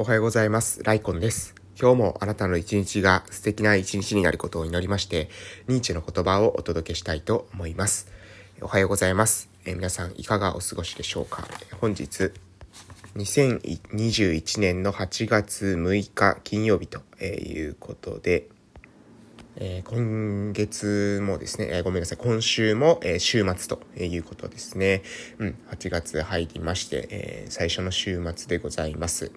おはようございます。ライコンです。今日もあなたの一日が素敵な一日になることを祈りまして、ニーチェの言葉をお届けしたいと思います。おはようございます。え皆さんいかがお過ごしでしょうか？本日、2021年の8月6日金曜日ということで、え、今月もですね、え、ごめんなさい、今週も、え、週末ということですね。うん、8月入りまして、え最初の週末でございます。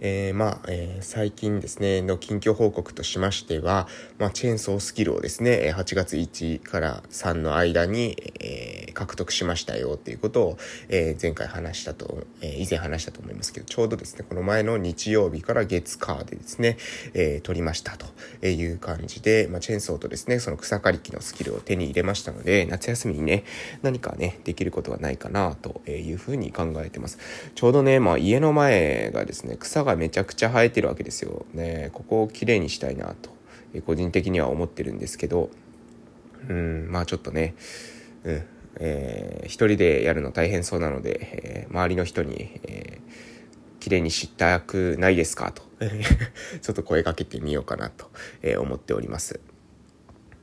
えー、まあ、えー、最近ですね、の近況報告としましては、まあ、チェーンソースキルをですね、8月1から3の間に、えー、獲得しましたよっていうことを、え前回話したと、え以前話したと思いますけど、ちょうどですね、この前の日曜日から月火でですね、え取りましたという感じで、まあ、チェーンソーとですね、その草刈り機のスキルを手に入れましたので、夏休みにね、何かね、できることがないかなというふうに考えてます。ちょうどね、まあ、家の前がですね、草がめちゃくちゃ生えてるわけですよ。ね、ここをきれいにしたいなと、え個人的には思ってるんですけど、うん、まあちょっとね、うん、えー、一人でやるの大変そうなので、えー、周りの人に、えー、きれいにしたくないですかと、ちょっと声かけてみようかなと、えー、思っております。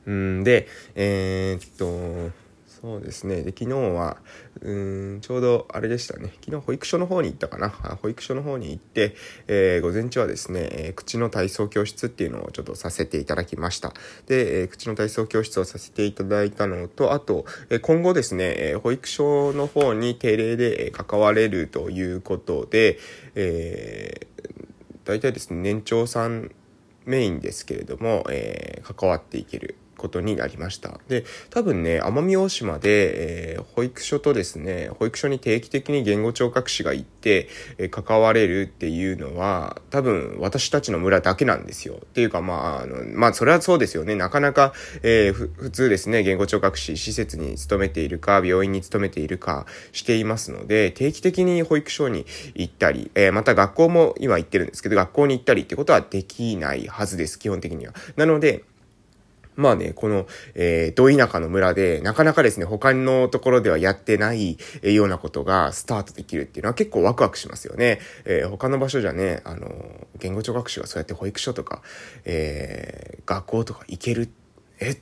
うんで、えー、っと、そうですね。で、昨日は、うん、ちょうどあれでしたね。昨日保育所の方に行ったかな。保育所の方に行って、えー、午前中はですね、えー、口の体操教室っていうのをちょっとさせていただきました。で、えー、口の体操教室をさせていただいたのと、あと、え今後ですね、え保育所の方に定例で関われるということで、え、大体ですね、年長さんメインですけれども、え関わっていける。ことになりました。で、多分ね、奄美大島で、えー、保育所とですね、保育所に定期的に言語聴覚士が行って、えー、関われるっていうのは、多分私たちの村だけなんですよ。っていうか、まあ、あの、まあ、それはそうですよね。なかなか、えー、普通ですね、言語聴覚士、施設に勤めているか、病院に勤めているかしていますので、定期的に保育所に行ったり、えー、また学校も今行ってるんですけど、学校に行ったりってことはできないはずです、基本的には。なので、まあね、この、えー、ど田舎の村で、なかなかですね、他のところではやってないようなことがスタートできるっていうのは結構ワクワクしますよね。えー、他の場所じゃね、あの、言語聴覚士がそうやって保育所とか、えー、学校とか行ける、え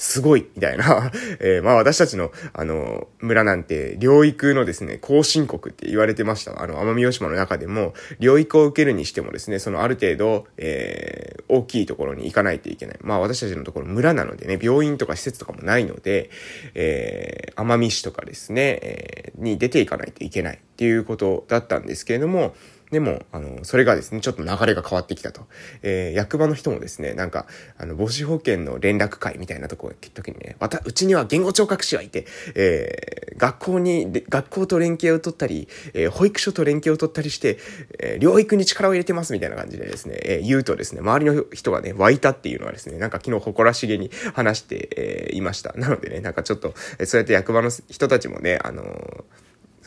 すごいみたいな。えー、まあ私たちの、あの、村なんて、療育のですね、後進国って言われてました。あの、奄美大島の中でも、療育を受けるにしてもですね、そのある程度、えー、大きいところに行かないといけない。まあ私たちのところ村なのでね、病院とか施設とかもないので、えー、奄美市とかですね、えー、に出ていかないといけないっていうことだったんですけれども、でも、あの、それがですね、ちょっと流れが変わってきたと。えー、役場の人もですね、なんか、あの、母子保健の連絡会みたいなところ行った時にね、また、うちには言語聴覚士がいて、えー、学校に、学校と連携を取ったり、えー、保育所と連携を取ったりして、えー、療育に力を入れてますみたいな感じでですね、えー、言うとですね、周りの人がね、湧いたっていうのはですね、なんか昨日誇らしげに話して、えー、いました。なのでね、なんかちょっと、そうやって役場の人たちもね、あのー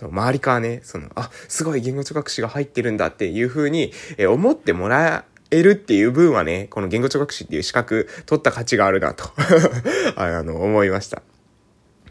その周りからね、その、あ、すごい言語聴覚士が入ってるんだっていう風に、え思ってもらえるっていう分はね、この言語聴覚士っていう資格取った価値があるなと あの、思いました。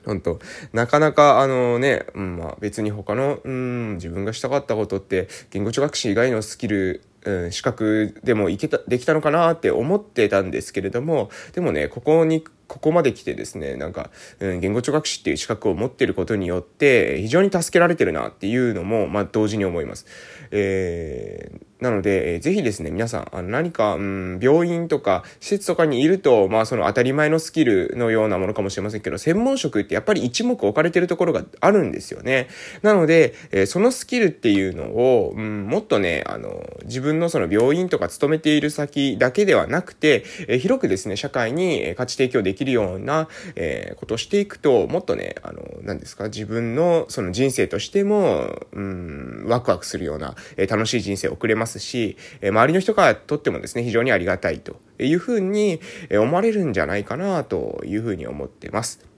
本当なかなかあのね、うん、まあ別に他の、うん、自分がしたかったことって、言語聴覚士以外のスキルうん、資格でもいけた、できたのかなって思ってたんですけれども、でもね、ここに、ここまで来てですね、なんか、うん、言語聴覚士っていう資格を持ってることによって、非常に助けられてるなっていうのも、まあ同時に思います。えーなので、えー、ぜひですね、皆さん、あの何か、うん、病院とか施設とかにいると、まあその当たり前のスキルのようなものかもしれませんけど、専門職ってやっぱり一目置かれてるところがあるんですよね。なので、えー、そのスキルっていうのを、うん、もっとね、あの、自分のその病院とか勤めている先だけではなくて、えー、広くですね、社会に価値提供できるような、えー、ことをしていくと、もっとね、あの、何ですか、自分のその人生としても、うん、ワクワクするような、えー、楽しい人生を送れますし、え周りの人からとってもですね、非常にありがたいというふうに思われるんじゃないかなというふうに思ってます。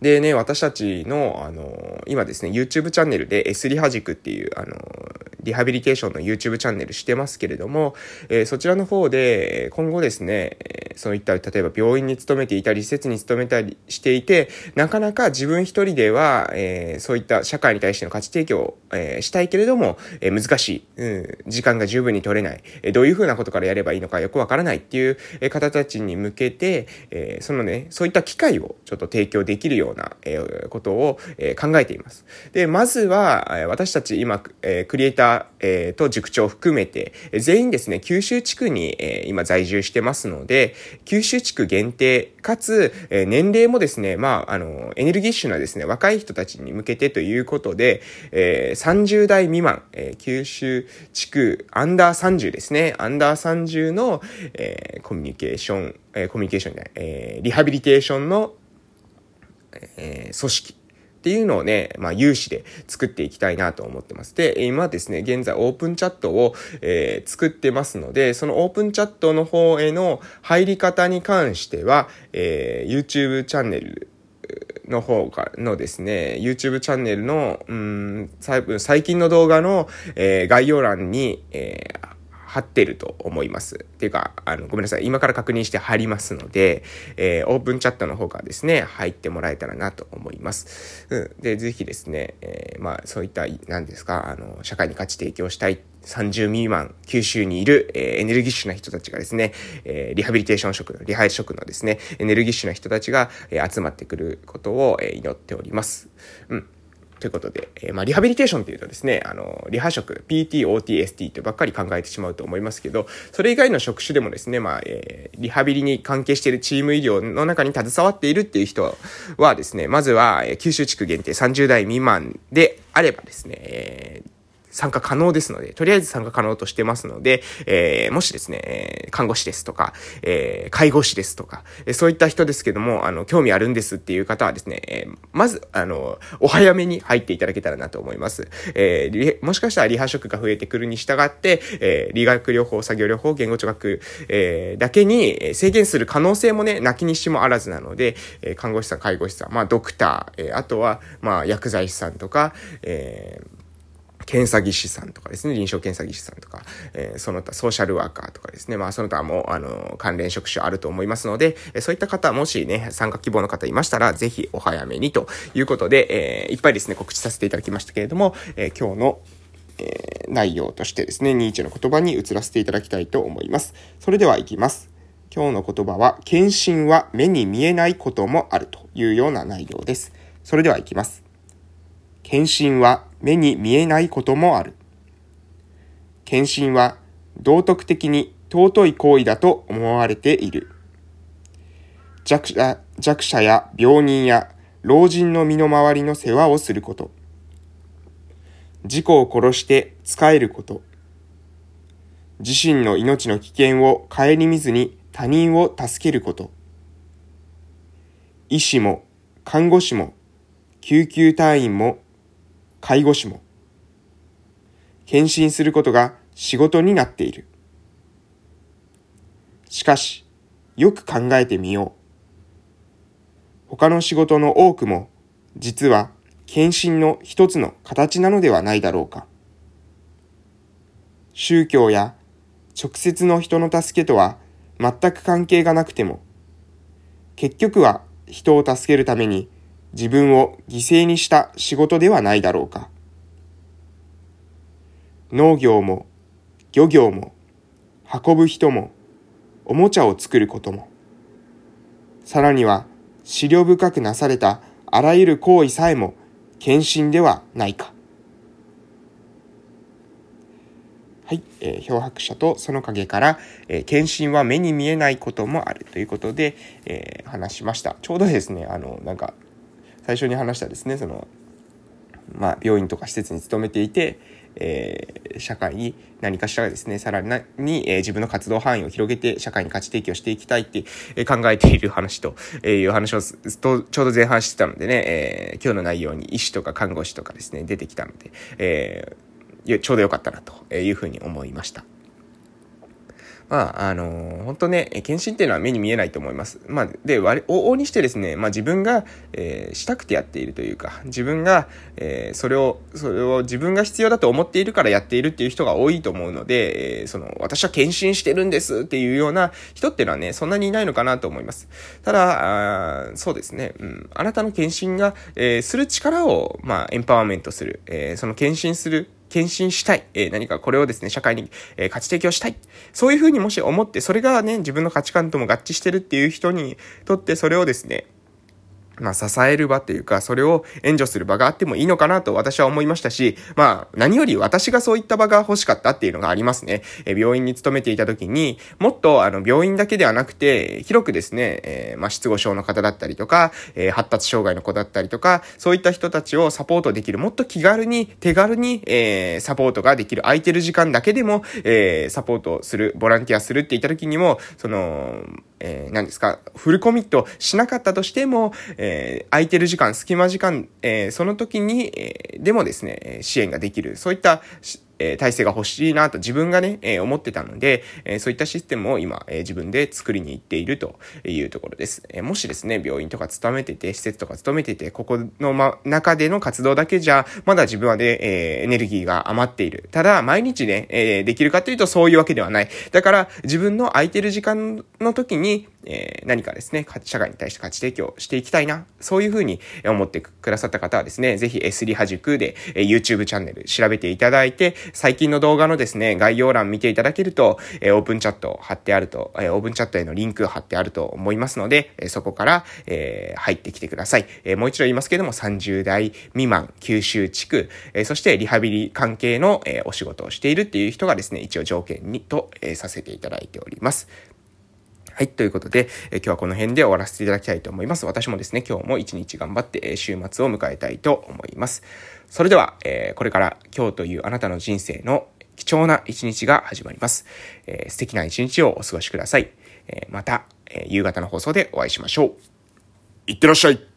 でね、私たちの、あの、今ですね、YouTube チャンネルで S リハ塾っていう、あの、リハビリテーションの YouTube チャンネルしてますけれども、えー、そちらの方で、今後ですね、そういった、例えば病院に勤めていたり、施設に勤めたりしていて、なかなか自分一人では、えー、そういった社会に対しての価値提供を、えー、したいけれども、えー、難しい、うん、時間が十分に取れない、えー、どういうふうなことからやればいいのかよくわからないっていう、方たちに向けて、えー、そのね、そういった機会をちょっと提供できるような、えー、ことを、えー、考えています。で、まずは、私たち今、えー、クリエイター、えー、と塾長を含めて、全員ですね、九州地区に、えー、今在住してますので、九州地区限定、かつ、え、年齢もですね、まあ、あの、エネルギッシュなですね、若い人たちに向けてということで、えー、30代未満、え、九州地区アンダー30ですね、アンダー30の、え、コミュニケーション、え、コミュニケーションじゃない、え、リハビリテーションの、え、組織、っていうのをね、まあ、有志で作っていきたいなと思ってます。で、今ですね、現在オープンチャットを、えー、作ってますので、そのオープンチャットの方への入り方に関しては、えー、YouTube チャンネルの方が、のですね、YouTube チャンネルの、うん、最近の動画の、えー、概要欄に、えー、貼ってると思います。っていうか、あの、ごめんなさい。今から確認して貼りますので、えー、オープンチャットの方がですね、入ってもらえたらなと思います。うん。で、ぜひですね、えー、まあ、そういった、何ですか、あの、社会に価値提供したい30未満、九州にいる、えー、エネルギッシュな人たちがですね、えー、リハビリテーション職の、リハイ職のですね、エネルギッシュな人たちが、えー、集まってくることを、えー、祈っております。うん。ということで、えー、まあ、リハビリテーションっていうとですね、あの、リハ職、PT、OT、ST とばっかり考えてしまうと思いますけど、それ以外の職種でもですね、まあ、えー、リハビリに関係しているチーム医療の中に携わっているっていう人はですね、まずは、えー、九州地区限定30代未満であればですね、えー参加可能ですので、とりあえず参加可能としてますので、えー、もしですね、看護師ですとか、えー、介護士ですとか、そういった人ですけども、あの、興味あるんですっていう方はですね、えー、まず、あの、お早めに入っていただけたらなと思います。えー、もしかしたらリハ職が増えてくるに従って、えー、理学療法、作業療法、言語聴覚、えー、だけに制限する可能性もね、なきにしもあらずなので、えー、看護師さん、介護士さん、まあ、ドクター、えー、あとは、まあ、薬剤師さんとか、えー、検査技師さんとかですね、臨床検査技師さんとか、えー、その他ソーシャルワーカーとかですね、まあその他も、あの、関連職種あると思いますので、えそういった方、もしね、参加希望の方いましたら、ぜひお早めにということで、えー、いっぱいですね、告知させていただきましたけれども、えー、今日のえ、内容としてですね、ニーチェの言葉に移らせていただきたいと思います。それでは行きます。今日の言葉は、献身は目に見えないこともあるというような内容です。それでは行きます。献身は目に見えないこともある。献身は道徳的に尊い行為だと思われている。弱者弱者や病人や老人の身の回りの世話をすること。自己を殺して仕えること。自身の命の危険を顧みずに他人を助けること。医師も看護師も救急隊員も介護士も、献身することが仕事になっている。しかし、よく考えてみよう。他の仕事の多くも、実は献身の一つの形なのではないだろうか。宗教や直接の人の助けとは全く関係がなくても、結局は人を助けるために自分を犠牲にした仕事ではないだろうか。農業も漁業も運ぶ人もおもちゃを作ることも、さらには資料深くなされたあらゆる行為さえも献身ではないか。はい、えー、漂白者とその影から、えー、献身は目に見えないこともあるということで、えー、話しました。ちょうどですね、あの、なんか、最初に話したですね、その、まあ、病院とか施設に勤めていて、えー、社会に何かしらですね、さらに、えー、自分の活動範囲を広げて社会に価値提供していきたいって、えー、考えている話と、えー、いう話をとちょうど前半してたのでね、えー、今日の内容に医師とか看護師とかですね、出てきたので、えー、ちょうどよかったなというふうに思いました。まあ、あのー、本当ね、検診っていうのは目に見えないと思います。まあ、で、往々にしてですね、まあ自分が、えー、したくてやっているというか、自分が、えー、それを、それを自分が必要だと思っているからやっているっていう人が多いと思うので、えー、その、私は検診してるんですっていうような人っていうのはね、そんなにいないのかなと思います。ただ、あそうですね、うん、あなたの検診が、えー、する力を、まあ、エンパワーメントする、えー、その検診する、献身したい、えー、何かこれをですね、社会に、えー、価値提供したい。そういうふうにもし思って、それがね、自分の価値観とも合致してるっていう人にとって、それをですね、まあ、支える場というか、それを援助する場があってもいいのかなと私は思いましたし、まあ、何より私がそういった場が欲しかったっていうのがありますね。え病院に勤めていた時に、もっと、あの、病院だけではなくて、広くですね、えー、まあ、失語症の方だったりとか、えー、発達障害の子だったりとか、そういった人たちをサポートできる、もっと気軽に、手軽に、えー、サポートができる、空いてる時間だけでも、えー、サポートする、ボランティアするって言った時にも、その、えー、何ですか、フルコミットしなかったとしても、えー、空いてる時間、隙間時間、えー、その時に、え、でもですね、支援ができる、そういった、え体制が欲しいなと自分がね、え思ってたので、えそういったシステムを今、え自分で作りに行っているというところです。えもしですね、病院とか勤めてて、施設とか勤めてて、ここの、ま、中での活動だけじゃ、まだ自分はね、えエネルギーが余っている。ただ、毎日ね、えできるかというとそういうわけではない。だから、自分の空いてる時間の時に、えー、何かですね、社会に対して価値提供していきたいな、そういうふうに思ってくださった方はですね、ぜひ S リハ塾で、えー、YouTube チャンネル調べていただいて、最近の動画のですね、概要欄見ていただけると、えー、オープンチャット貼ってあると、えー、オープンチャットへのリンク貼ってあると思いますので、えー、そこから、えー、入ってきてください。えー、もう一度言いますけれども、30代未満、九州地区、えー、そしてリハビリ関係の、えー、お仕事をしているっていう人がですね、一応条件にと、えー、させていただいております。はい。ということで、え今日はこの辺で終わらせていただきたいと思います。私もですね、今日も一日頑張って、え週末を迎えたいと思います。それでは、えこれから今日というあなたの人生の貴重な一日が始まります。え、素敵な一日をお過ごしください。えまた、え夕方の放送でお会いしましょう。いってらっしゃい